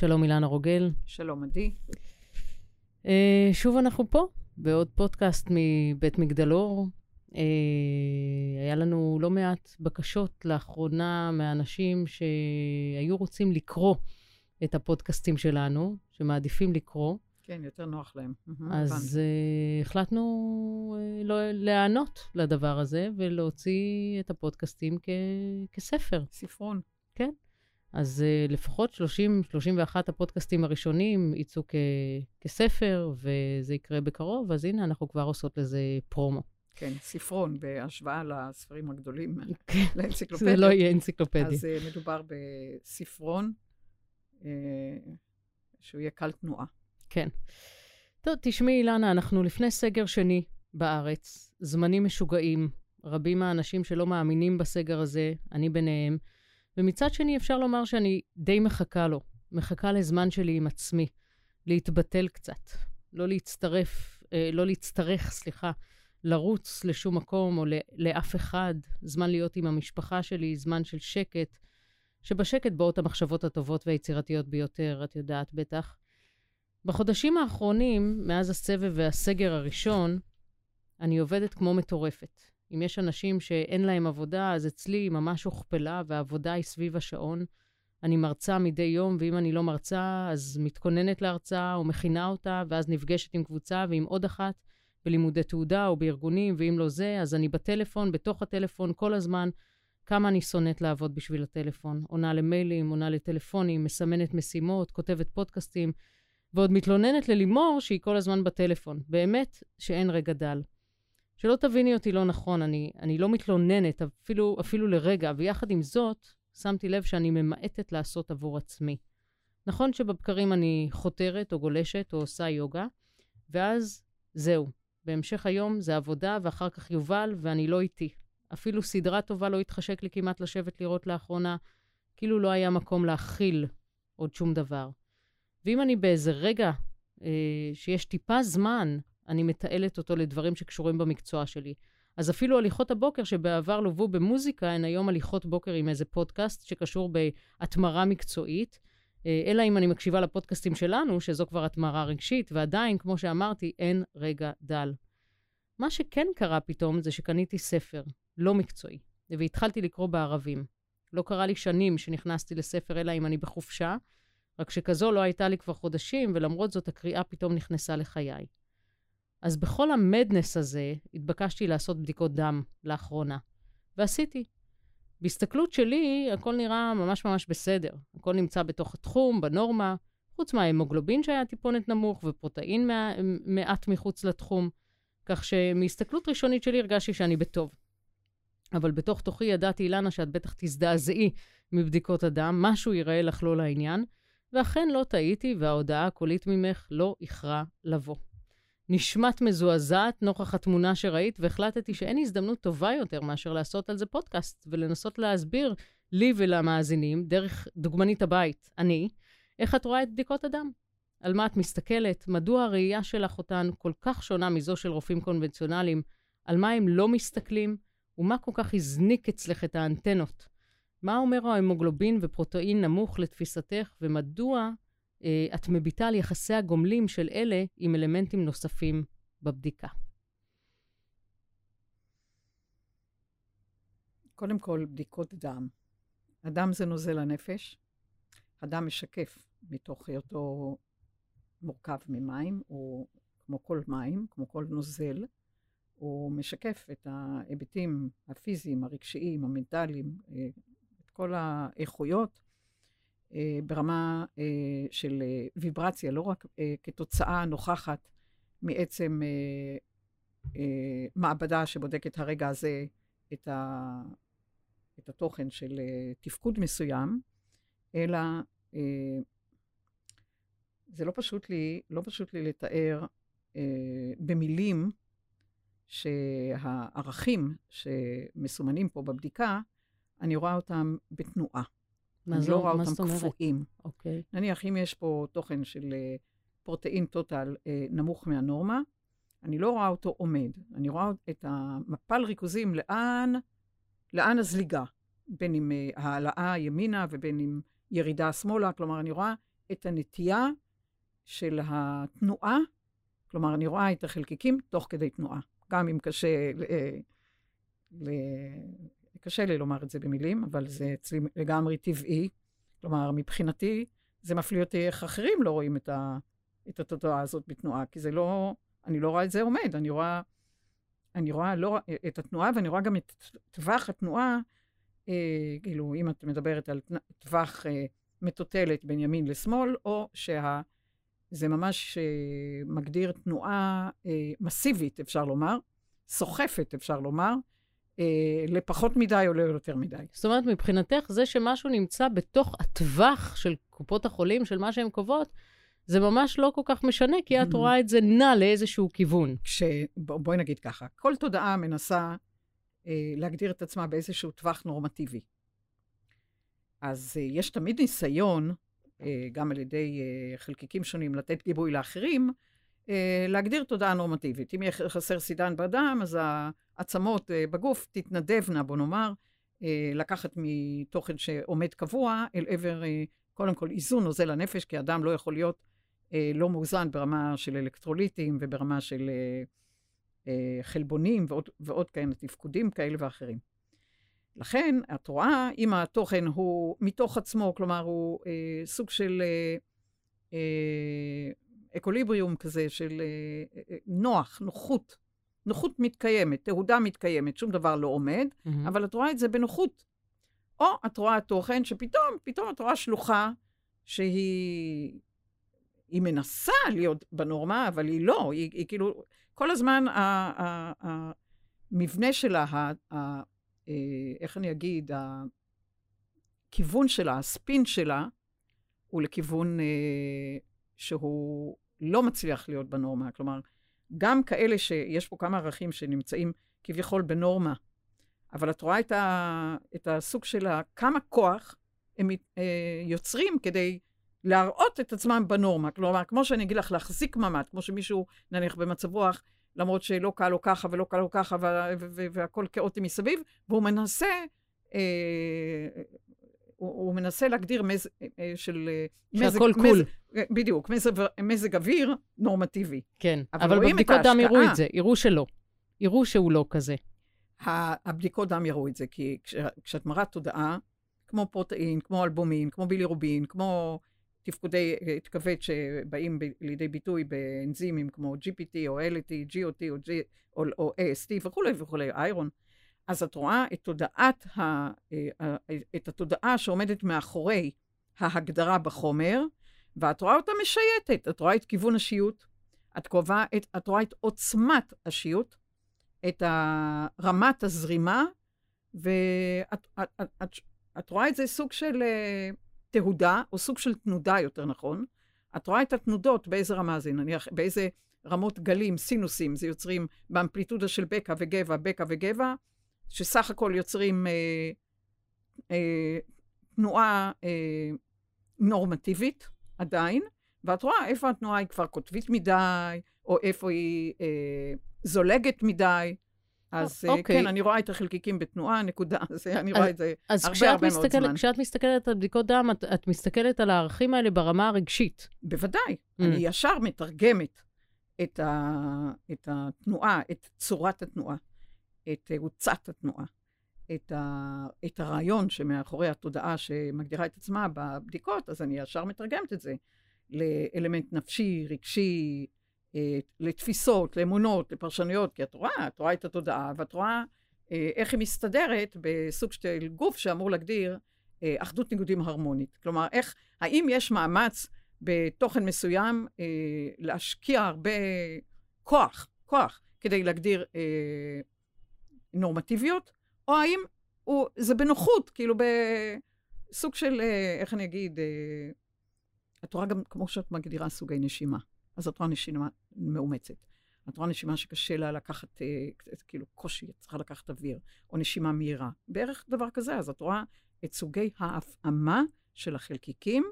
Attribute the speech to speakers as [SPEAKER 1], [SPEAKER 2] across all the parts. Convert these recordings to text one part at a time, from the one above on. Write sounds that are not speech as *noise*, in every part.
[SPEAKER 1] שלום אילנה רוגל.
[SPEAKER 2] שלום עדי.
[SPEAKER 1] Uh, שוב אנחנו פה, בעוד פודקאסט מבית מגדלור. Uh, היה לנו לא מעט בקשות לאחרונה מאנשים שהיו רוצים לקרוא את הפודקאסטים שלנו, שמעדיפים לקרוא.
[SPEAKER 2] כן, יותר נוח להם.
[SPEAKER 1] אז uh, החלטנו uh, לא, להיענות לדבר הזה ולהוציא את הפודקאסטים כ- כספר.
[SPEAKER 2] ספרון.
[SPEAKER 1] כן. אז uh, לפחות 30-31 הפודקאסטים הראשונים יצאו כ- כספר, וזה יקרה בקרוב, אז הנה, אנחנו כבר עושות לזה פרומו.
[SPEAKER 2] כן, ספרון, בהשוואה לספרים הגדולים,
[SPEAKER 1] כן,
[SPEAKER 2] לאנציקלופדיה.
[SPEAKER 1] זה לא יהיה אנציקלופדיה.
[SPEAKER 2] אז uh, מדובר בספרון, uh, שהוא יהיה קל תנועה.
[SPEAKER 1] כן. טוב, תשמעי, אילנה, אנחנו לפני סגר שני בארץ, זמנים משוגעים, רבים מהאנשים שלא מאמינים בסגר הזה, אני ביניהם, ומצד שני אפשר לומר שאני די מחכה לו, מחכה לזמן שלי עם עצמי, להתבטל קצת, לא להצטרף, אה, לא להצטרך, סליחה, לרוץ לשום מקום או לאף אחד, זמן להיות עם המשפחה שלי, זמן של שקט, שבשקט באות המחשבות הטובות והיצירתיות ביותר, את יודעת בטח. בחודשים האחרונים, מאז הסבב והסגר הראשון, אני עובדת כמו מטורפת. אם יש אנשים שאין להם עבודה, אז אצלי היא ממש הוכפלה, והעבודה היא סביב השעון. אני מרצה מדי יום, ואם אני לא מרצה, אז מתכוננת להרצאה או מכינה אותה, ואז נפגשת עם קבוצה ועם עוד אחת בלימודי תעודה או בארגונים, ואם לא זה, אז אני בטלפון, בתוך הטלפון, כל הזמן. כמה אני שונאת לעבוד בשביל הטלפון. עונה למיילים, עונה לטלפונים, מסמנת משימות, כותבת פודקאסטים, ועוד מתלוננת ללימור שהיא כל הזמן בטלפון. באמת שאין רגע דל. שלא תביני אותי לא נכון, אני, אני לא מתלוננת אפילו, אפילו לרגע, ויחד עם זאת, שמתי לב שאני ממעטת לעשות עבור עצמי. נכון שבבקרים אני חותרת או גולשת או עושה יוגה, ואז זהו. בהמשך היום זה עבודה, ואחר כך יובל, ואני לא איתי. אפילו סדרה טובה לא התחשק לי כמעט לשבת לראות לאחרונה, כאילו לא היה מקום להכיל עוד שום דבר. ואם אני באיזה רגע אה, שיש טיפה זמן אני מתעלת אותו לדברים שקשורים במקצוע שלי. אז אפילו הליכות הבוקר שבעבר לוו במוזיקה, הן היום הליכות בוקר עם איזה פודקאסט שקשור בהתמרה מקצועית. אה, אלא אם אני מקשיבה לפודקאסטים שלנו, שזו כבר התמרה רגשית, ועדיין, כמו שאמרתי, אין רגע דל. מה שכן קרה פתאום זה שקניתי ספר, לא מקצועי, והתחלתי לקרוא בערבים. לא קרה לי שנים שנכנסתי לספר, אלא אם אני בחופשה, רק שכזו לא הייתה לי כבר חודשים, ולמרות זאת הקריאה פתאום נכנסה לחיי. אז בכל המדנס הזה התבקשתי לעשות בדיקות דם לאחרונה, ועשיתי. בהסתכלות שלי, הכל נראה ממש ממש בסדר. הכל נמצא בתוך התחום, בנורמה, חוץ מההמוגלובין שהיה טיפונת נמוך ופרוטאין מעט מחוץ לתחום, כך שמהסתכלות ראשונית שלי הרגשתי שאני בטוב. אבל בתוך תוכי ידעתי, אילנה, שאת בטח תזדעזעי מבדיקות הדם, משהו ייראה לך לא לעניין, ואכן לא טעיתי, וההודעה הקולית ממך לא איחרה לבוא. נשמעת מזועזעת נוכח התמונה שראית, והחלטתי שאין הזדמנות טובה יותר מאשר לעשות על זה פודקאסט, ולנסות להסביר לי ולמאזינים, דרך דוגמנית הבית, אני, איך את רואה את בדיקות הדם. על מה את מסתכלת, מדוע הראייה שלך אותן כל כך שונה מזו של רופאים קונבנציונליים, על מה הם לא מסתכלים, ומה כל כך הזניק אצלך את האנטנות. מה אומר ההמוגלובין ופרוטאין נמוך לתפיסתך, ומדוע את מביטה על יחסי הגומלים של אלה עם אלמנטים נוספים בבדיקה.
[SPEAKER 2] קודם כל, בדיקות דם. הדם זה נוזל הנפש. הדם משקף מתוך היותו מורכב ממים, או כמו כל מים, כמו כל נוזל, הוא משקף את ההיבטים הפיזיים, הרגשיים, המנטליים, אה, את כל האיכויות אה, ברמה אה, של אה, ויברציה, לא רק כתוצאה נוכחת מעצם מעבדה שבודקת הרגע הזה את, ה, את התוכן של תפקוד מסוים, אלא זה לא פשוט לי, לא פשוט לי לתאר במילים שהערכים שמסומנים פה בבדיקה, אני רואה אותם בתנועה. אני לא רואה אותם קפואים.
[SPEAKER 1] אוקיי.
[SPEAKER 2] נניח, אם יש פה תוכן של אה, פרוטאין טוטל אה, נמוך מהנורמה, אני לא רואה אותו עומד. אני רואה את המפל ריכוזים לאן, לאן הזליגה, בין אם אה, העלאה ימינה ובין אם ירידה שמאלה. כלומר, אני רואה את הנטייה של התנועה, כלומר, אני רואה את החלקיקים תוך כדי תנועה, גם אם קשה, ל, ל, קשה לי לומר את זה במילים, אבל זה אצלי לגמרי טבעי. כלומר, מבחינתי, זה מפליא אותי איך אחרים לא רואים את, ה, את התודעה הזאת בתנועה, כי זה לא, אני לא רואה את זה עומד, אני רואה, אני רואה לא, את התנועה ואני רואה גם את טווח התנועה, אה, כאילו, אם את מדברת על טווח אה, מטוטלת בין ימין לשמאל, או שזה ממש אה, מגדיר תנועה אה, מסיבית, אפשר לומר, סוחפת, אפשר לומר, לפחות מדי או ליותר מדי.
[SPEAKER 1] זאת אומרת, מבחינתך, זה שמשהו נמצא בתוך הטווח של קופות החולים, של מה שהן קובעות, זה ממש לא כל כך משנה, כי את mm-hmm. רואה את זה נע לאיזשהו כיוון.
[SPEAKER 2] כש... בואי נגיד ככה, כל תודעה מנסה אה, להגדיר את עצמה באיזשהו טווח נורמטיבי. אז אה, יש תמיד ניסיון, אה, גם על ידי אה, חלקיקים שונים, לתת גיבוי לאחרים, אה, להגדיר תודעה נורמטיבית. אם יהיה חסר סידן בדם, אז העצמות אה, בגוף תתנדבנה, בוא נאמר, אה, לקחת מתוכן שעומד קבוע אל עבר, קודם כל, איזון נוזל הנפש, כי אדם לא יכול להיות לא מאוזן ברמה של אלקטרוליטים וברמה של חלבונים ועוד, ועוד כאלה תפקודים כאלה ואחרים. לכן, את רואה, אם התוכן הוא מתוך עצמו, כלומר, הוא אה, סוג של אה, אה, אקוליבריום כזה של אה, אה, נוח, נוחות, נוחות מתקיימת, תהודה מתקיימת, שום דבר לא עומד, mm-hmm. אבל את רואה את זה בנוחות. או את רואה תוכן שפתאום, פתאום את רואה שלוחה שהיא היא מנסה להיות בנורמה, אבל היא לא, היא, היא כאילו, כל הזמן המבנה שלה, ה, ה, אה, איך אני אגיד, הכיוון שלה, הספין שלה, הוא לכיוון אה, שהוא לא מצליח להיות בנורמה. כלומר, גם כאלה שיש פה כמה ערכים שנמצאים כביכול בנורמה, אבל את רואה את, ה, את הסוג של כמה כוח הם אה, יוצרים כדי להראות את עצמם בנורמה. כלומר, כמו שאני אגיד לך, להחזיק ממ"ד, כמו שמישהו, נניח במצב רוח, למרות שלא קל לו ככה ולא קל לו ככה והכל כאוטי מסביב, והוא מנסה אה, הוא, הוא מנסה להגדיר מז, אה, אה, של...
[SPEAKER 1] אה, מזג, שהכל קול.
[SPEAKER 2] מז, בדיוק, מזג, מזג אוויר נורמטיבי.
[SPEAKER 1] כן, אבל, אבל בבדיקות דם יראו את זה, יראו שלא. יראו שהוא לא כזה.
[SPEAKER 2] הבדיקות דם יראו את זה, כי כש, כשאת מראה תודעה, כמו פרוטאין, כמו אלבומין, כמו בילירובין, כמו תפקודי כבד שבאים ב, לידי ביטוי באנזימים כמו GPT או LT, GOT או, G, או, או AST וכולי וכולי, איירון. אז את רואה את תודעת, ה, אה, את התודעה שעומדת מאחורי ההגדרה בחומר, ואת רואה אותה משייטת. את רואה את כיוון השיוט, את, קובע, את, את רואה את עוצמת השיוט, את רמת הזרימה, ואת את, את, את, את רואה את זה סוג של uh, תהודה, או סוג של תנודה, יותר נכון. את רואה את התנודות, באיזה רמה זה, נניח, באיזה רמות גלים, סינוסים, זה יוצרים באמפליטודה של בקע וגבע, בקע וגבע, שסך הכל יוצרים אה, אה, תנועה אה, נורמטיבית עדיין, ואת רואה איפה התנועה היא כבר קוטבית מדי, או איפה היא אה, זולגת מדי. אז אה, אוקיי. כן, אני רואה את החלקיקים בתנועה, *laughs* נקודה. זה, אני רואה את זה
[SPEAKER 1] אז
[SPEAKER 2] הרבה הרבה מאוד
[SPEAKER 1] זמן. אז כשאת מסתכלת על בדיקות דם, את, את מסתכלת על הערכים האלה ברמה הרגשית.
[SPEAKER 2] בוודאי. Mm. אני ישר מתרגמת את, ה, את התנועה, את צורת התנועה. את תאוצת התנועה, את, ה, את הרעיון שמאחורי התודעה שמגדירה את עצמה בבדיקות, אז אני ישר מתרגמת את זה לאלמנט נפשי, רגשי, אה, לתפיסות, לאמונות, לפרשנויות, כי את רואה, את רואה את התודעה, ואת רואה אה, איך היא מסתדרת בסוג של גוף שאמור להגדיר אה, אחדות ניגודים הרמונית. כלומר, איך, האם יש מאמץ בתוכן מסוים להשקיע הרבה כוח, כוח, כדי להגדיר נורמטיביות, או האם הוא, זה בנוחות, כאילו בסוג של, אה, איך אני אגיד, אה, את רואה גם, כמו שאת מגדירה, סוגי נשימה. אז את רואה נשימה מאומצת. את רואה נשימה שקשה לה לקחת, אה, כאילו קושי, את צריכה לקחת אוויר, או נשימה מהירה. בערך דבר כזה, אז את רואה את סוגי ההפעמה של החלקיקים,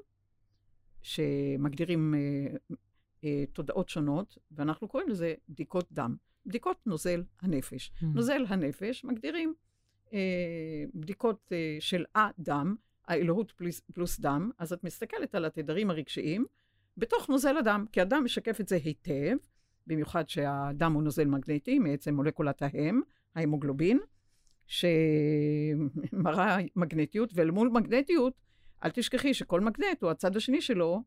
[SPEAKER 2] שמגדירים אה, אה, תודעות שונות, ואנחנו קוראים לזה בדיקות דם. בדיקות נוזל הנפש. Mm. נוזל הנפש מגדירים אה, בדיקות אה, של הדם האלוהות פלוס, פלוס דם, אז את מסתכלת על התדרים הרגשיים בתוך נוזל הדם, כי הדם משקף את זה היטב, במיוחד שהדם הוא נוזל מגנטי מעצם מולקולת האם, ההמוגלובין, שמראה מגנטיות, ואל מול מגנטיות, אל תשכחי שכל מגנט, או הצד השני שלו,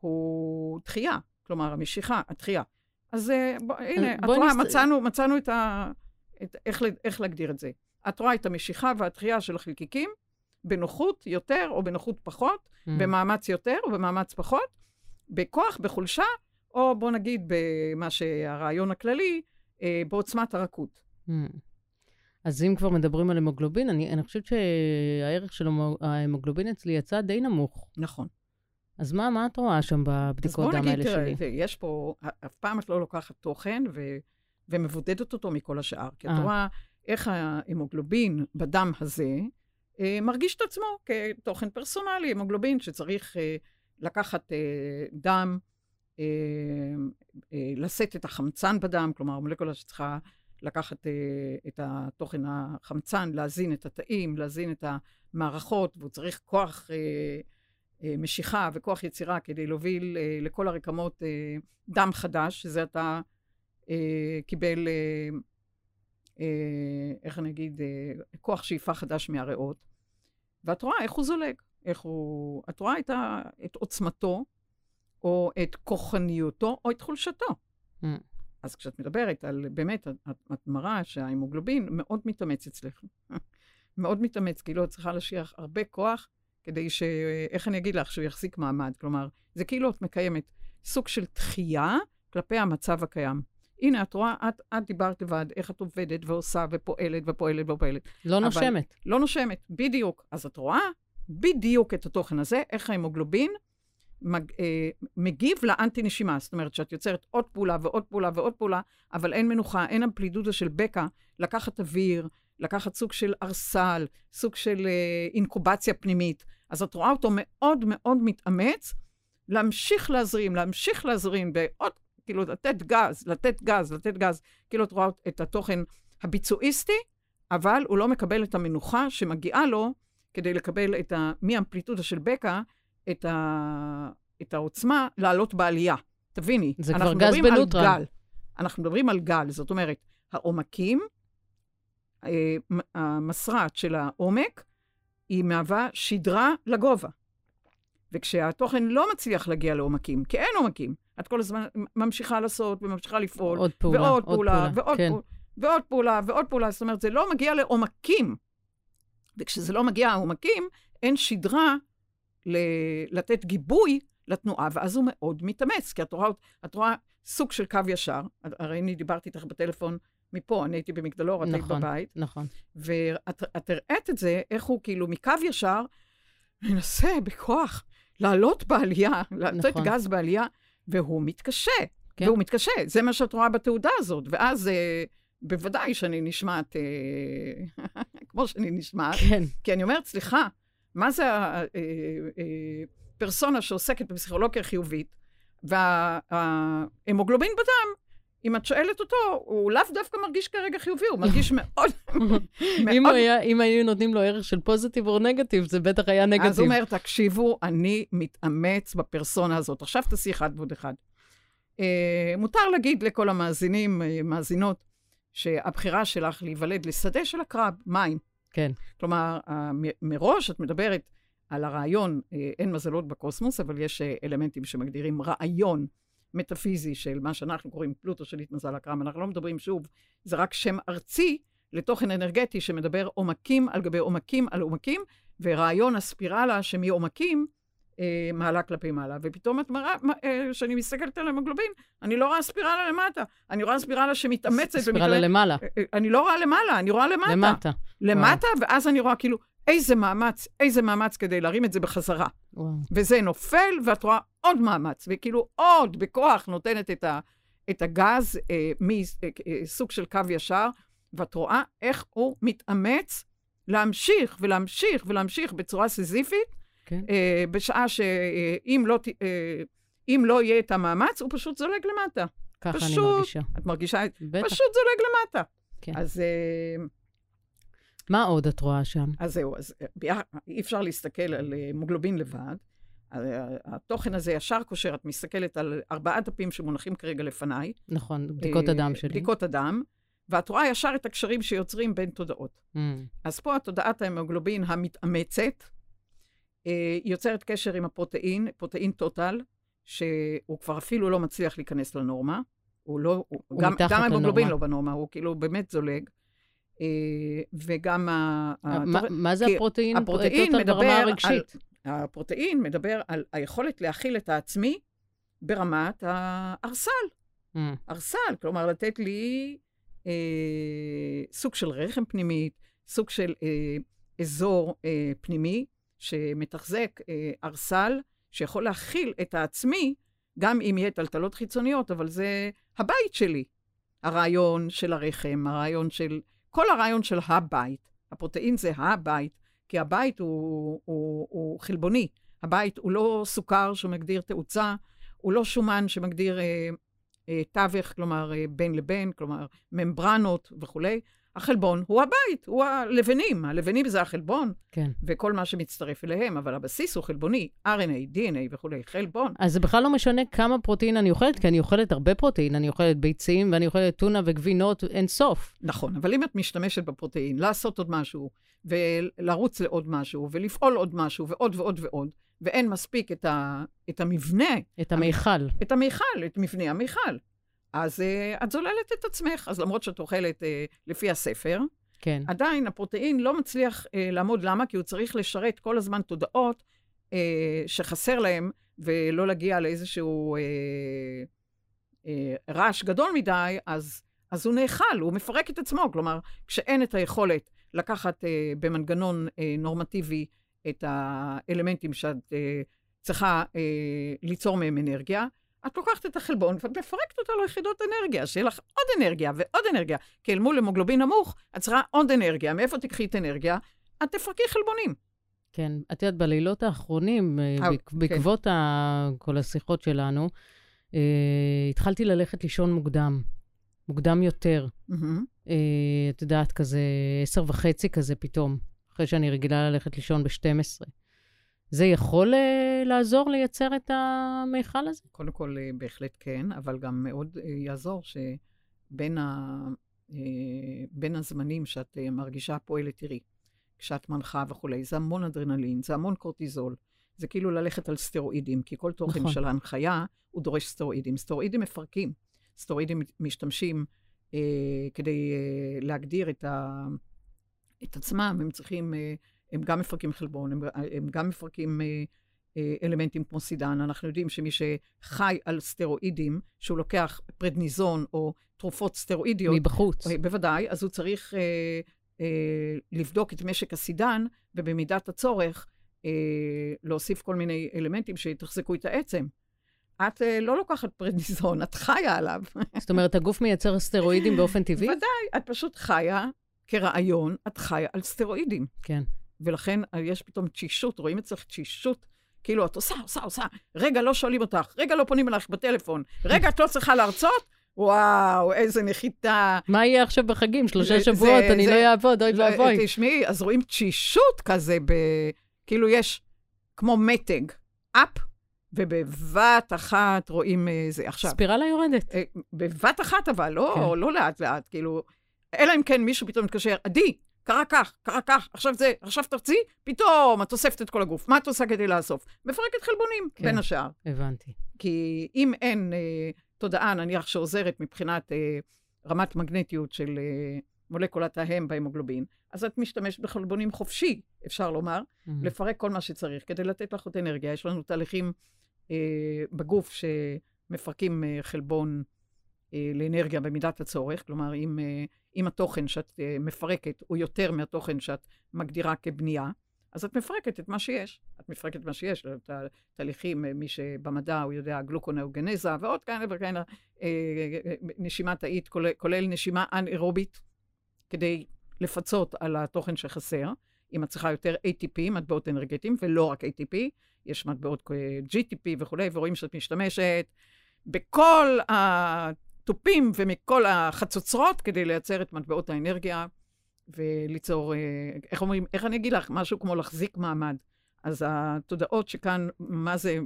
[SPEAKER 2] הוא דחייה, כלומר, המשיכה, הדחייה. אז אה, בוא, הנה, את רואה. מצאנו, מצאנו את ה... את, איך, איך להגדיר את זה. את רואה את המשיכה והדחייה של החלקיקים, בנוחות יותר או בנוחות פחות, mm. במאמץ יותר או במאמץ פחות, בכוח, בחולשה, או בוא נגיד במה שהרעיון הכללי, אה, בעוצמת הרכות. Mm.
[SPEAKER 1] אז אם כבר מדברים על המוגלובין, אני, אני חושבת שהערך של ההמוגלובין אצלי יצא די נמוך.
[SPEAKER 2] נכון.
[SPEAKER 1] אז מה, מה את רואה שם בבדיקות דם האלה שלי?
[SPEAKER 2] אז בוא נגיד, יש פה, אף פעם את לא לוקחת תוכן ו, ומבודדת אותו מכל השאר. כי את אה. רואה איך ההמוגלובין בדם הזה אה, מרגיש את עצמו כתוכן פרסונלי, המוגלובין שצריך אה, לקחת אה, דם, אה, אה, לשאת את החמצן בדם, כלומר, מולקולה שצריכה לקחת אה, את התוכן החמצן, להזין את התאים, להזין את המערכות, והוא צריך כוח אה, משיכה וכוח יצירה כדי להוביל אה, לכל הרקמות אה, דם חדש, שזה אתה אה, קיבל, אה, אה, איך אני אגיד, אה, כוח שאיפה חדש מהריאות. ואת רואה איך הוא זולג, איך הוא... את רואה את, ה, את עוצמתו, או את כוחניותו, או את חולשתו. Mm. אז כשאת מדברת על, באמת, את, את מראה שההמוגלובין מאוד מתאמץ אצלך. *laughs* מאוד מתאמץ, כאילו את צריכה להשאיר הרבה כוח כדי ש... איך אני אגיד לך? שהוא יחזיק מעמד. כלומר, זה כאילו את מקיימת סוג של דחייה כלפי המצב הקיים. הנה, את רואה, את, את דיברת לבד, איך את עובדת ועושה ופועלת ופועלת ופועלת.
[SPEAKER 1] לא נושמת.
[SPEAKER 2] לא נושמת, בדיוק. אז את רואה בדיוק את התוכן הזה, איך ההמוגלובין מג, אה, מגיב לאנטי-נשימה. זאת אומרת, שאת יוצרת עוד פעולה ועוד פעולה ועוד פעולה, אבל אין מנוחה, אין אמפלידודה של בקע, לקחת אוויר, לקחת סוג של ארסל, סוג של אה, אינקובציה פנימית. אז את רואה אותו מאוד מאוד מתאמץ להמשיך להזרים, להמשיך להזרים בעוד, כאילו, לתת גז, לתת גז, לתת גז. כאילו, את רואה את התוכן הביצועיסטי, אבל הוא לא מקבל את המנוחה שמגיעה לו כדי לקבל את ה... מאמפליטודה של בקע, את, ה... את העוצמה לעלות בעלייה. תביני,
[SPEAKER 1] זה כבר גז בנוטרל.
[SPEAKER 2] אנחנו מדברים על גל, זאת אומרת, העומקים, אה, המסרט של העומק, היא מהווה שדרה לגובה. וכשהתוכן לא מצליח להגיע לעומקים, כי אין עומקים, את כל הזמן ממשיכה לעשות וממשיכה לפעול.
[SPEAKER 1] עוד פעולה,
[SPEAKER 2] ועוד
[SPEAKER 1] עוד
[SPEAKER 2] פעולה,
[SPEAKER 1] פעולה,
[SPEAKER 2] ועוד,
[SPEAKER 1] כן.
[SPEAKER 2] פעולה, ועוד פעולה, ועוד פעולה. זאת אומרת, זה לא מגיע לעומקים. וכשזה לא מגיע לעומקים, אין שדרה ל- לתת גיבוי לתנועה, ואז הוא מאוד מתאמץ, כי את רואה, את רואה סוג של קו ישר. הרי אני דיברתי איתך בטלפון מפה, אני הייתי במגדלור, את היית
[SPEAKER 1] נכון,
[SPEAKER 2] בבית.
[SPEAKER 1] נכון.
[SPEAKER 2] ואת את הראית את זה, איך הוא כאילו מקו ישר, מנסה בכוח לעלות בעלייה, לתת
[SPEAKER 1] נכון.
[SPEAKER 2] גז בעלייה, והוא מתקשה.
[SPEAKER 1] כן.
[SPEAKER 2] והוא מתקשה, זה מה שאת רואה בתעודה הזאת. ואז אה, בוודאי שאני נשמעת אה, *laughs* כמו שאני נשמעת,
[SPEAKER 1] כן.
[SPEAKER 2] כי אני אומרת, סליחה, מה זה הפרסונה שעוסקת בפסיכולוגיה חיובית, וההמוגלובין בדם, אם את שואלת אותו, הוא לאו דווקא מרגיש כרגע חיובי, הוא מרגיש *laughs* מאוד...
[SPEAKER 1] אם, הוא היה, אם היו נותנים לו ערך של פוזיטיב או נגטיב, זה בטח היה נגטיב.
[SPEAKER 2] אז הוא אומר, תקשיבו, אני מתאמץ בפרסונה הזאת. עכשיו תעשי אחד ועוד אחד. אה, מותר להגיד לכל המאזינים, אה, מאזינות, שהבחירה שלך להיוולד לשדה של הקרב, מים.
[SPEAKER 1] כן.
[SPEAKER 2] כלומר, אה, מראש את מדברת על הרעיון, אין מזלות בקוסמוס, אבל יש אלמנטים שמגדירים רעיון מטאפיזי של מה שאנחנו קוראים פלוטו שליט מזל הקרב. אנחנו לא מדברים שוב, זה רק שם ארצי לתוכן אנרגטי שמדבר עומקים על גבי עומקים על עומקים, ורעיון הספירלה שמעומקים אה, מעלה כלפי מעלה. ופתאום את מראה, כשאני מסתכלת על המגלובין, אני לא רואה ספירלה למטה, אני רואה ספירלה שמתאמצת.
[SPEAKER 1] ספירלה
[SPEAKER 2] ומתאמצת.
[SPEAKER 1] למעלה.
[SPEAKER 2] אה, אה, אני לא רואה למעלה, אני רואה למטה.
[SPEAKER 1] למטה.
[SPEAKER 2] למטה, ואז אני רואה כאילו, איזה מאמץ, איזה מאמץ כדי להרים את זה בחזרה.
[SPEAKER 1] וואו.
[SPEAKER 2] וזה נופל, ואת רואה עוד מאמץ, וכאילו עוד בכוח נותנת את, ה, את הגז אה, מסוג של קו ישר, ואת רואה איך הוא מתאמץ להמשיך ולהמשיך ולהמשיך בצורה סיזיפית,
[SPEAKER 1] כן.
[SPEAKER 2] אה, בשעה שאם לא, אה, לא יהיה את המאמץ, הוא פשוט זולג למטה.
[SPEAKER 1] ככה אני
[SPEAKER 2] פשוט-
[SPEAKER 1] מרגישה.
[SPEAKER 2] את מרגישה את
[SPEAKER 1] בטח.
[SPEAKER 2] פשוט זולג למטה.
[SPEAKER 1] כן.
[SPEAKER 2] אז, אה,
[SPEAKER 1] מה עוד את רואה שם?
[SPEAKER 2] אז זהו, אז אה, אי אפשר להסתכל על אה, מוגלובין לבד. התוכן הזה ישר קושר, את מסתכלת על ארבעה דפים שמונחים כרגע לפניי.
[SPEAKER 1] נכון, בדיקות הדם שלי.
[SPEAKER 2] בדיקות הדם, ואת רואה ישר את הקשרים שיוצרים בין תודעות. Mm. אז פה התודעת ההמוגלובין המתאמצת יוצרת קשר עם הפרוטאין, פרוטאין טוטל, שהוא כבר אפילו לא מצליח להיכנס לנורמה. הוא לא, הוא, הוא גם, גם ההמוגלובין לא בנורמה, הוא כאילו באמת זולג. אה, וגם ה...
[SPEAKER 1] מה, מה זה הפרוטאין? הפרוטאין מדבר הרגשית.
[SPEAKER 2] על... הפרוטאין מדבר על היכולת להכיל את העצמי ברמת הארסל. Mm. ארסל, כלומר, לתת לי אה, סוג של רחם פנימית, סוג של אה, אזור אה, פנימי שמתחזק אה, ארסל, שיכול להכיל את העצמי, גם אם יהיה טלטלות חיצוניות, אבל זה הבית שלי. הרעיון של הרחם, הרעיון של... כל הרעיון של הבית. הפרוטאין זה הבית, כי הבית הוא, הוא, הוא חלבוני. הבית הוא לא סוכר שמגדיר תאוצה, הוא לא שומן שמגדיר אה, אה, תווך, כלומר אה, בין לבין, כלומר ממברנות וכולי. החלבון הוא הבית, הוא הלבנים. הלבנים זה החלבון,
[SPEAKER 1] כן.
[SPEAKER 2] וכל מה שמצטרף אליהם, אבל הבסיס הוא חלבוני, RNA, DNA וכולי, חלבון.
[SPEAKER 1] אז זה בכלל לא משנה כמה פרוטאין אני אוכלת, כי אני אוכלת הרבה פרוטאין, אני אוכלת ביצים ואני אוכלת טונה וגבינות אין סוף.
[SPEAKER 2] נכון, אבל אם את משתמשת בפרוטאין, לעשות עוד משהו, ולרוץ לעוד משהו, ולפעול עוד משהו, ועוד ועוד ועוד, ואין מספיק את, ה, את המבנה.
[SPEAKER 1] את המיכל.
[SPEAKER 2] את המיכל, את מבנה המיכל. אז uh, את זוללת את עצמך. אז למרות שאת אוכלת uh, לפי הספר,
[SPEAKER 1] כן.
[SPEAKER 2] עדיין הפרוטאין לא מצליח uh, לעמוד. למה? כי הוא צריך לשרת כל הזמן תודעות uh, שחסר להם, ולא להגיע לאיזשהו uh, uh, רעש גדול מדי, אז, אז הוא נאכל, הוא מפרק את עצמו. כלומר, כשאין את היכולת לקחת uh, במנגנון uh, נורמטיבי את האלמנטים שאת uh, צריכה uh, ליצור מהם אנרגיה, את לוקחת את החלבון ואת מפרקת אותה ליחידות אנרגיה, שיהיה לך עוד אנרגיה ועוד אנרגיה. כי אל מול המוגלובין נמוך, את צריכה עוד אנרגיה. מאיפה תקחי את אנרגיה? את תפרקי חלבונים.
[SPEAKER 1] כן, את יודעת, בלילות האחרונים, אה, אה, בעקבות כן. כל השיחות שלנו, אה, התחלתי ללכת לישון מוקדם, מוקדם יותר. את יודעת, כזה עשר וחצי כזה פתאום, אחרי שאני רגילה ללכת לישון ב-12. זה יכול uh, לעזור לייצר את המיכל הזה?
[SPEAKER 2] קודם כל, uh, בהחלט כן, אבל גם מאוד uh, יעזור שבין ה, uh, בין הזמנים שאת uh, מרגישה פועלת, תראי, כשאת מנחה וכולי, זה המון אדרנלין, זה המון קורטיזול. זה כאילו ללכת על סטרואידים, כי כל תוכן נכון. של ההנחיה הוא דורש סטרואידים. סטרואידים מפרקים. סטרואידים משתמשים uh, כדי uh, להגדיר את, ה, את עצמם, הם צריכים... Uh, הם גם מפרקים חלבון, הם, הם גם מפרקים אה, אה, אלמנטים כמו סידן. אנחנו יודעים שמי שחי על סטרואידים, שהוא לוקח פרדניזון או תרופות סטרואידיות...
[SPEAKER 1] מבחוץ.
[SPEAKER 2] אה, בוודאי, אז הוא צריך אה, אה, לבדוק את משק הסידן, ובמידת הצורך אה, להוסיף כל מיני אלמנטים שיתחזקו את העצם. את אה, לא לוקחת פרדניזון, את חיה עליו.
[SPEAKER 1] זאת אומרת, הגוף מייצר סטרואידים באופן טבעי?
[SPEAKER 2] ודאי, את פשוט חיה, כרעיון, את חיה על סטרואידים.
[SPEAKER 1] כן.
[SPEAKER 2] ולכן יש פתאום תשישות, רואים אצלך תשישות, כאילו את עושה, עושה, עושה, רגע לא שואלים אותך, רגע לא פונים אלייך בטלפון, רגע את לא צריכה להרצות? וואו, איזה נחיתה.
[SPEAKER 1] מה יהיה עכשיו בחגים? שלושה שבועות, אני לא אעבוד, אוי ואבוי.
[SPEAKER 2] תשמעי, אז רואים תשישות כזה, ב... כאילו יש כמו מתג, אפ, ובבת אחת רואים אה, זה. עכשיו...
[SPEAKER 1] ספירלה יורדת.
[SPEAKER 2] אה, בבת אחת אבל, לא, כן. לא לאט-לאט, כאילו... אלא אם כן מישהו פתאום מתקשר, עדי, קרה כך, קרה כך, עכשיו זה, עכשיו תרצי, פתאום את אוספת את כל הגוף. מה את עושה כדי לאסוף? מפרקת חלבונים, כן, בין השאר.
[SPEAKER 1] הבנתי.
[SPEAKER 2] כי אם אין אה, תודעה, נניח, שעוזרת מבחינת אה, רמת מגנטיות של אה, מולקולת ההם בהמוגלובין, אז את משתמשת בחלבונים חופשי, אפשר לומר, mm-hmm. לפרק כל מה שצריך כדי לתת לך עוד אנרגיה. יש לנו תהליכים אה, בגוף שמפרקים אה, חלבון לאנרגיה במידת הצורך, כלומר, אם... אה, אם התוכן שאת uh, מפרקת הוא יותר מהתוכן שאת מגדירה כבנייה, אז את מפרקת את מה שיש. את מפרקת את מה שיש, את התהליכים, מי שבמדע הוא יודע, גלוקונאוגנזה ועוד כאלה וכאלה, אה, נשימה תאית, כולל, כולל נשימה אנאירובית, כדי לפצות על התוכן שחסר. אם את צריכה יותר ATP, מטבעות אנרגטיים, ולא רק ATP, יש מטבעות GTP וכולי, ורואים שאת משתמשת בכל ה... תופים ומכל החצוצרות כדי לייצר את מטבעות האנרגיה וליצור, אה, איך אומרים, איך אני אגיד לך, משהו כמו להחזיק מעמד. אז התודעות שכאן, מה זה,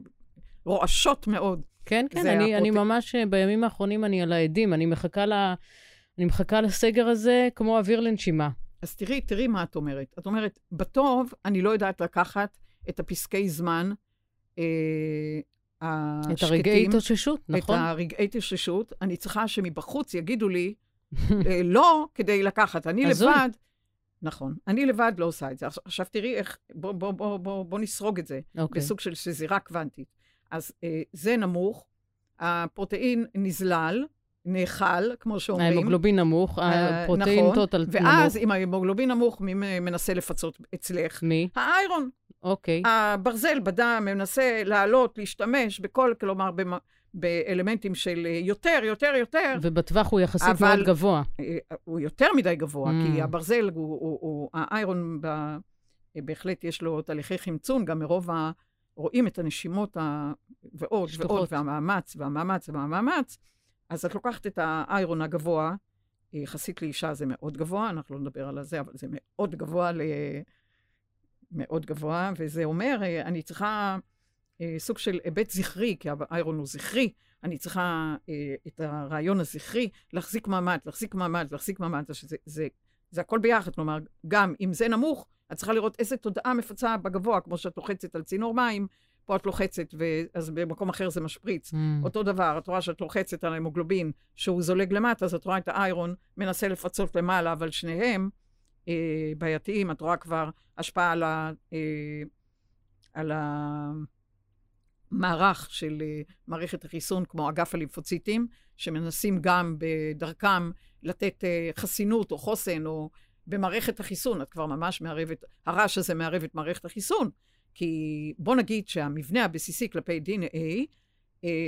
[SPEAKER 2] רועשות מאוד.
[SPEAKER 1] כן, כן, אני, הפרוט... אני ממש, אה, בימים האחרונים אני על העדים, אני מחכה, ל, אני מחכה לסגר הזה כמו אוויר לנשימה.
[SPEAKER 2] אז תראי, תראי מה את אומרת. את אומרת, בטוב, אני לא יודעת לקחת את הפסקי זמן אה,
[SPEAKER 1] השקטים. את הרגעי התאוששות, נכון.
[SPEAKER 2] את הרגעי התאוששות. אני צריכה שמבחוץ יגידו לי, *laughs* אה, לא כדי לקחת. אני לבד... נכון. אני לבד לא עושה את זה. עכשיו תראי איך, בוא, בוא, בוא, בוא, בוא נסרוג את זה, okay. אוקיי. בסוג של שזירה קוונטית. אז אה, זה נמוך, הפרוטאין נזלל, נאכל, כמו שאומרים.
[SPEAKER 1] ההמוגלובין נמוך, אה, הפרוטאין נכון, טוטל
[SPEAKER 2] נמוך. ואז, אם ההמוגלובין נמוך, מי מנסה לפצות אצלך?
[SPEAKER 1] מי?
[SPEAKER 2] האיירון.
[SPEAKER 1] אוקיי.
[SPEAKER 2] הברזל בדם מנסה לעלות, להשתמש בכל, כלומר, במ... באלמנטים של יותר, יותר, יותר.
[SPEAKER 1] ובטווח הוא יחסית אבל, מאוד גבוה.
[SPEAKER 2] אה, הוא יותר מדי גבוה, mm. כי הברזל, הוא, הוא, הוא, האיירון ב, בהחלט יש לו תהליכי חמצון, גם מרוב ה... רואים את הנשימות ה... ועוד שטוחות. ועוד, והמאמץ, והמאמץ, והמאמץ, אז את לוקחת את האיירון הגבוה, יחסית לאישה זה מאוד גבוה, אנחנו לא נדבר על זה, אבל זה מאוד גבוה, ל... מאוד גבוה, וזה אומר, אה, אני צריכה אה, סוג של היבט זכרי, כי האיירון הוא זכרי, אני צריכה אה, את הרעיון הזכרי, להחזיק מעמד, להחזיק מעמד, להחזיק מעמד, זה, זה, זה הכל ביחד, כלומר, גם אם זה נמוך, את צריכה לראות איזה תודעה מפצה בגבוה, כמו שאת לוחצת על צינור מים, פה את לוחצת, אז במקום אחר זה משפריץ. Mm. אותו דבר, את רואה שאת לוחצת על ההמוגלובין, שהוא זולג למטה, אז את רואה את האיירון מנסה לפצות למעלה, אבל שניהם אה, בעייתיים. את רואה כבר השפעה על, ה, אה, על המערך של אה, מערכת החיסון, כמו אגף הלימפוציטים, שמנסים גם בדרכם לתת אה, חסינות או חוסן, או במערכת החיסון. את כבר ממש מערבת, הרעש הזה מערב את מערכת החיסון. כי בוא נגיד שהמבנה הבסיסי כלפי DNA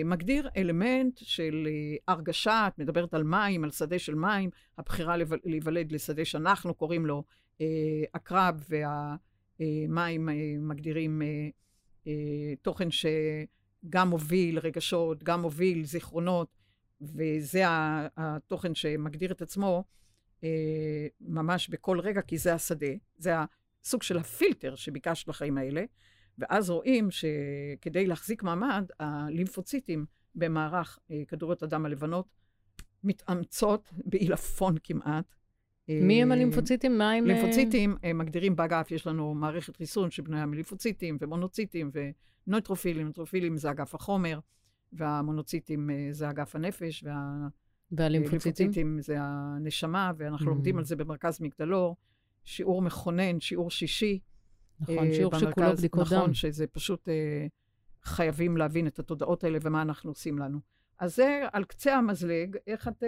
[SPEAKER 2] מגדיר אלמנט של אה, הרגשה, את מדברת על מים, על שדה של מים, הבחירה להיוולד לשדה שאנחנו קוראים לו אה, הקרב, והמים אה, מגדירים אה, אה, תוכן שגם מוביל רגשות, גם מוביל זיכרונות, וזה התוכן שמגדיר את עצמו אה, ממש בכל רגע, כי זה השדה, זה סוג של הפילטר שביקשת לחיים האלה, ואז רואים שכדי להחזיק מעמד, הלימפוציטים במערך אה, כדוריות הדם הלבנות מתאמצות בעילפון כמעט.
[SPEAKER 1] מי הם הלימפוציטים? מה הם...
[SPEAKER 2] לימפוציטים, הם אה, מגדירים באגף, יש לנו מערכת חיסון שבנויה מלימפוציטים ומונוציטים ונויטרופילים. נויטרופילים זה אגף החומר, והמונוציטים אה, זה אגף הנפש, וה...
[SPEAKER 1] והלימפוציטים
[SPEAKER 2] זה הנשמה, ואנחנו mm. לומדים על זה במרכז מגדלור. שיעור מכונן, שיעור שישי.
[SPEAKER 1] נכון, uh, שיעור שכולו בדיקות
[SPEAKER 2] נכון, דם. נכון, שזה פשוט uh, חייבים להבין את התודעות האלה ומה אנחנו עושים לנו. אז זה על קצה המזלג, איך את... Uh,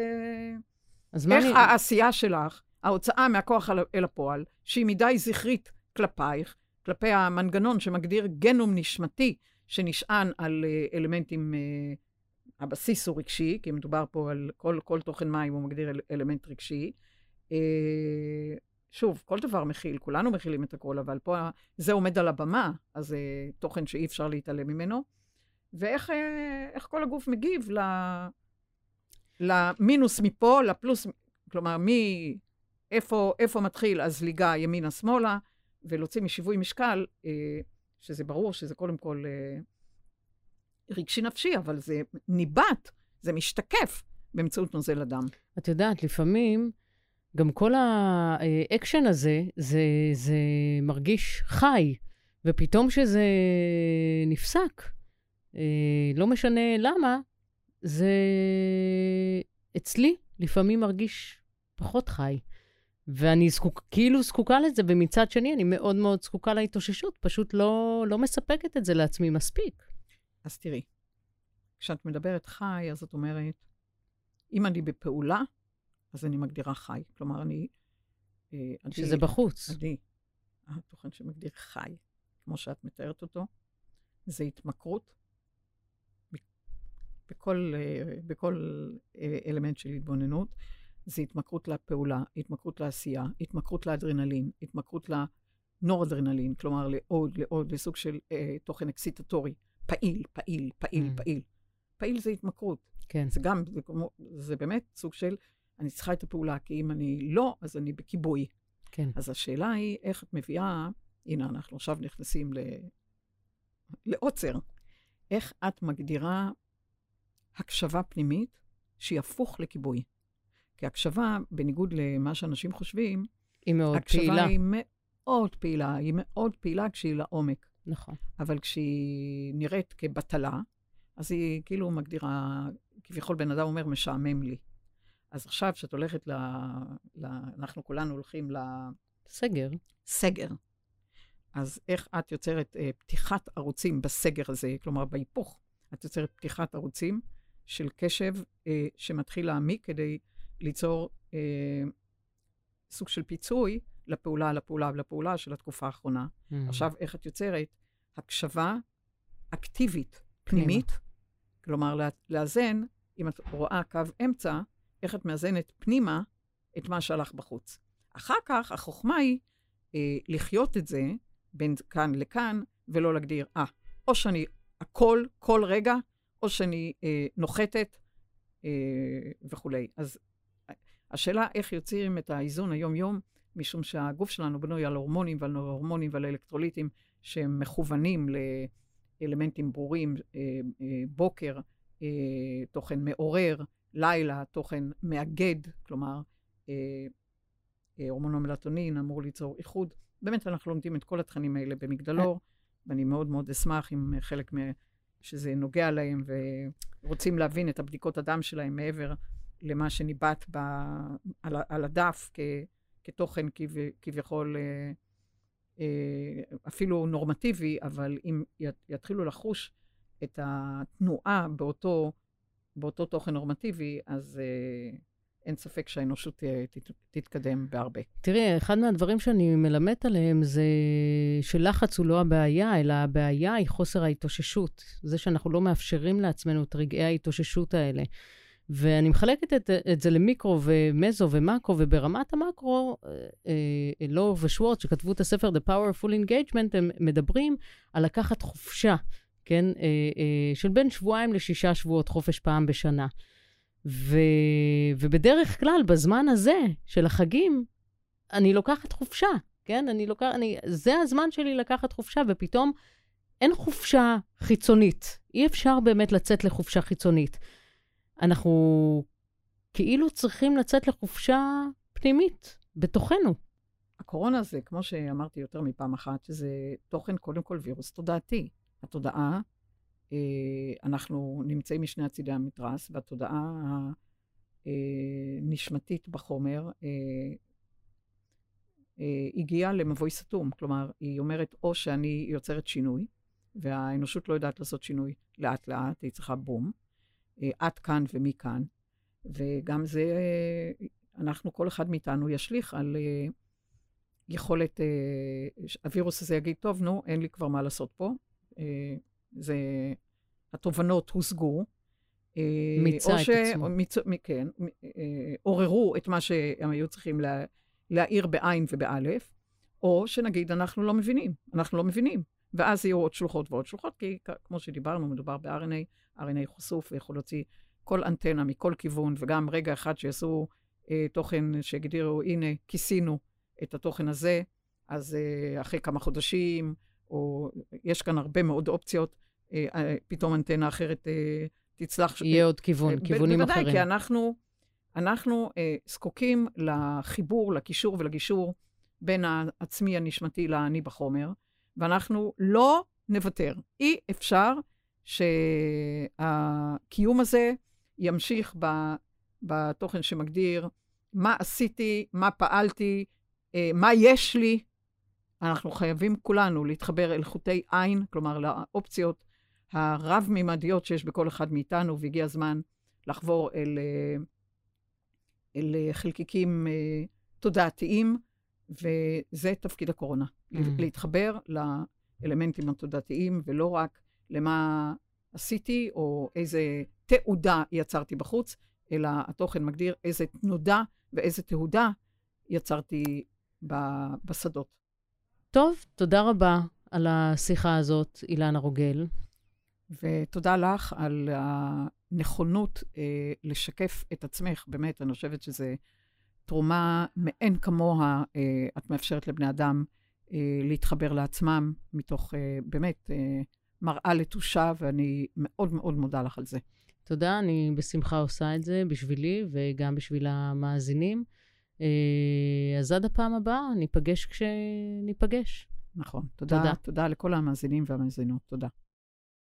[SPEAKER 2] איך אני... העשייה שלך, ההוצאה מהכוח אל הפועל, שהיא מדי זכרית כלפייך, כלפי המנגנון שמגדיר גנום נשמתי שנשען על uh, אלמנטים, uh, הבסיס הוא רגשי, כי מדובר פה על כל, כל תוכן מים, הוא מגדיר אל, אלמנט רגשי. שוב, כל דבר מכיל, כולנו מכילים את הכל, אבל פה זה עומד על הבמה, אז זה תוכן שאי אפשר להתעלם ממנו. ואיך אה, כל הגוף מגיב למינוס מפה, לפלוס, כלומר, מי, איפה, איפה מתחיל הזליגה ימינה-שמאלה, ולהוציא משיווי משקל, אה, שזה ברור שזה קודם כל אה, רגשי נפשי, אבל זה ניבט, זה משתקף באמצעות נוזל הדם.
[SPEAKER 1] את יודעת, לפעמים גם כל האקשן הזה, זה, זה מרגיש חי, ופתאום כשזה נפסק, אה, לא משנה למה, זה אצלי לפעמים מרגיש פחות חי. ואני זקוק, כאילו זקוקה לזה, ומצד שני אני מאוד מאוד זקוקה להתאוששות, פשוט לא, לא מספקת את זה לעצמי מספיק.
[SPEAKER 2] אז תראי, כשאת מדברת חי, אז את אומרת, אם אני בפעולה, אז אני מגדירה חי. כלומר, אני...
[SPEAKER 1] אה, שזה אני, בחוץ.
[SPEAKER 2] אני, התוכן שמגדיר חי, כמו שאת מתארת אותו, זה התמכרות בכל, אה, בכל אה, אלמנט של התבוננות. זה התמכרות לפעולה, התמכרות לעשייה, התמכרות לאדרנלין, התמכרות לנורדרנלין, כלומר לעוד, לעוד, לסוג של אה, תוכן אקסיטטורי, פעיל, פעיל, פעיל, mm. פעיל. פעיל זה התמכרות.
[SPEAKER 1] כן.
[SPEAKER 2] זה גם, זה, כמו, זה באמת סוג של אני צריכה את הפעולה, כי אם אני לא, אז אני בכיבוי.
[SPEAKER 1] כן.
[SPEAKER 2] אז השאלה היא, איך את מביאה, הנה, אנחנו עכשיו נכנסים ל... לעוצר. איך את מגדירה הקשבה פנימית שהיא הפוך לכיבוי? כי הקשבה, בניגוד למה שאנשים חושבים,
[SPEAKER 1] היא מאוד
[SPEAKER 2] הקשבה
[SPEAKER 1] פעילה.
[SPEAKER 2] היא מאוד פעילה, היא מאוד פעילה כשהיא לעומק.
[SPEAKER 1] נכון.
[SPEAKER 2] אבל כשהיא נראית כבטלה, אז היא כאילו מגדירה, כביכול בן אדם אומר, משעמם לי. אז עכשיו, כשאת הולכת ל... ל... אנחנו כולנו הולכים
[SPEAKER 1] סגר.
[SPEAKER 2] לסגר, אז איך את יוצרת אה, פתיחת ערוצים בסגר הזה, כלומר בהיפוך, את יוצרת פתיחת ערוצים של קשב אה, שמתחיל להעמיק כדי ליצור אה, סוג של פיצוי לפעולה, לפעולה ולפעולה של התקופה האחרונה.
[SPEAKER 1] Mm.
[SPEAKER 2] עכשיו, איך את יוצרת הקשבה אקטיבית, פנימית, כלומר, לה- לאזן, אם את רואה קו אמצע, איך את מאזנת פנימה את מה שהלך בחוץ. אחר כך, החוכמה היא אה, לחיות את זה בין כאן לכאן, ולא להגדיר, אה, או שאני הכל, כל רגע, או שאני אה, נוחתת אה, וכולי. אז אה, השאלה איך יוצרים את האיזון היום-יום, משום שהגוף שלנו בנוי על הורמונים ועל נוירהורמונים ועל אלקטרוליטים שהם מכוונים לאלמנטים ברורים, אה, אה, בוקר, אה, תוכן מעורר, לילה, תוכן מאגד, כלומר, אה, אה, הורמון המלטונין אמור ליצור איחוד. באמת, אנחנו לומדים את כל התכנים האלה במגדלור, ואני מאוד מאוד אשמח אם חלק מ... שזה נוגע להם ורוצים להבין את הבדיקות הדם שלהם מעבר למה שניבט ב... על, על הדף כ... כתוכן כב... כביכול אה, אה, אפילו נורמטיבי, אבל אם יתחילו לחוש את התנועה באותו, באותו תוכן נורמטיבי, אז אה, אין ספק שהאנושות תת... תתקדם בהרבה.
[SPEAKER 1] תראי, אחד מהדברים שאני מלמדת עליהם זה שלחץ הוא לא הבעיה, אלא הבעיה היא חוסר ההתאוששות. זה שאנחנו לא מאפשרים לעצמנו את רגעי ההתאוששות האלה. ואני מחלקת את, את זה למיקרו ומזו ומקרו, וברמת המקרו, אה, אה, לור ושוורץ, שכתבו את הספר The Powerful Engagement, הם מדברים על לקחת חופשה, כן? אה, אה, של בין שבועיים לשישה שבועות חופש פעם בשנה. ו... ובדרך כלל, בזמן הזה של החגים, אני לוקחת חופשה, כן? אני לוקחת, אני... זה הזמן שלי לקחת חופשה, ופתאום אין חופשה חיצונית. אי אפשר באמת לצאת לחופשה חיצונית. אנחנו כאילו צריכים לצאת לחופשה פנימית, בתוכנו.
[SPEAKER 2] הקורונה זה, כמו שאמרתי יותר מפעם אחת, שזה תוכן קודם כל וירוס תודעתי. התודעה, אה, אנחנו נמצאים משני הצידי המתרס, והתודעה הנשמתית בחומר אה, אה, הגיעה למבוי סתום. כלומר, היא אומרת, או שאני יוצרת שינוי, והאנושות לא יודעת לעשות שינוי לאט-לאט, היא צריכה בום, עד כאן ומכאן, וגם זה, אנחנו, כל אחד מאיתנו ישליך על יכולת, הווירוס הזה יגיד, טוב, נו, אין לי כבר מה לעשות פה. אה, זה, התובנות הושגו. אה,
[SPEAKER 1] מיצה את
[SPEAKER 2] ש-
[SPEAKER 1] עצמו.
[SPEAKER 2] או מיצ... מ- כן, אה, עוררו את מה שהם היו צריכים לה, להאיר בעין ובאלף, או שנגיד, אנחנו לא מבינים, אנחנו לא מבינים. ואז יהיו עוד שלוחות ועוד שלוחות, כי כמו שדיברנו, מדובר ב-RNA, RNA חשוף ויכול להוציא כל אנטנה מכל כיוון, וגם רגע אחד שיעשו אה, תוכן שיגדירו, הנה, כיסינו את התוכן הזה, אז אה, אחרי כמה חודשים, או יש כאן הרבה מאוד אופציות, אה, אה, פתאום אנטנה אחרת אה, תצלח.
[SPEAKER 1] יהיה עוד כיוון, כיוונים
[SPEAKER 2] בוודאי,
[SPEAKER 1] אחרים.
[SPEAKER 2] כי אנחנו, אנחנו זקוקים לחיבור, לקישור ולגישור בין העצמי הנשמתי לאני בחומר, ואנחנו לא נוותר. אי אפשר שהקיום הזה ימשיך בתוכן שמגדיר מה עשיתי, מה פעלתי, מה יש לי. אנחנו חייבים כולנו להתחבר אל חוטי עין, כלומר לאופציות הרב-מימדיות שיש בכל אחד מאיתנו, והגיע הזמן לחבור אל, אה, אל אה, חלקיקים אה, תודעתיים, וזה תפקיד הקורונה.
[SPEAKER 1] Mm.
[SPEAKER 2] להתחבר לאלמנטים התודעתיים, ולא רק למה עשיתי, או איזה תעודה יצרתי בחוץ, אלא התוכן מגדיר איזה תנודה ואיזה תהודה יצרתי בשדות.
[SPEAKER 1] טוב, תודה רבה על השיחה הזאת, אילנה רוגל.
[SPEAKER 2] ותודה לך על הנכונות אה, לשקף את עצמך, באמת, אני חושבת שזה תרומה מאין כמוה. אה, את מאפשרת לבני אדם אה, להתחבר לעצמם מתוך אה, באמת אה, מראה לתושה, ואני מאוד מאוד מודה לך על זה.
[SPEAKER 1] תודה, אני בשמחה עושה את זה בשבילי וגם בשביל המאזינים. אה, אז עד הפעם הבאה, ניפגש כשניפגש.
[SPEAKER 2] נכון. תודה.
[SPEAKER 1] תודה.
[SPEAKER 2] תודה לכל המאזינים והמאזינות. תודה.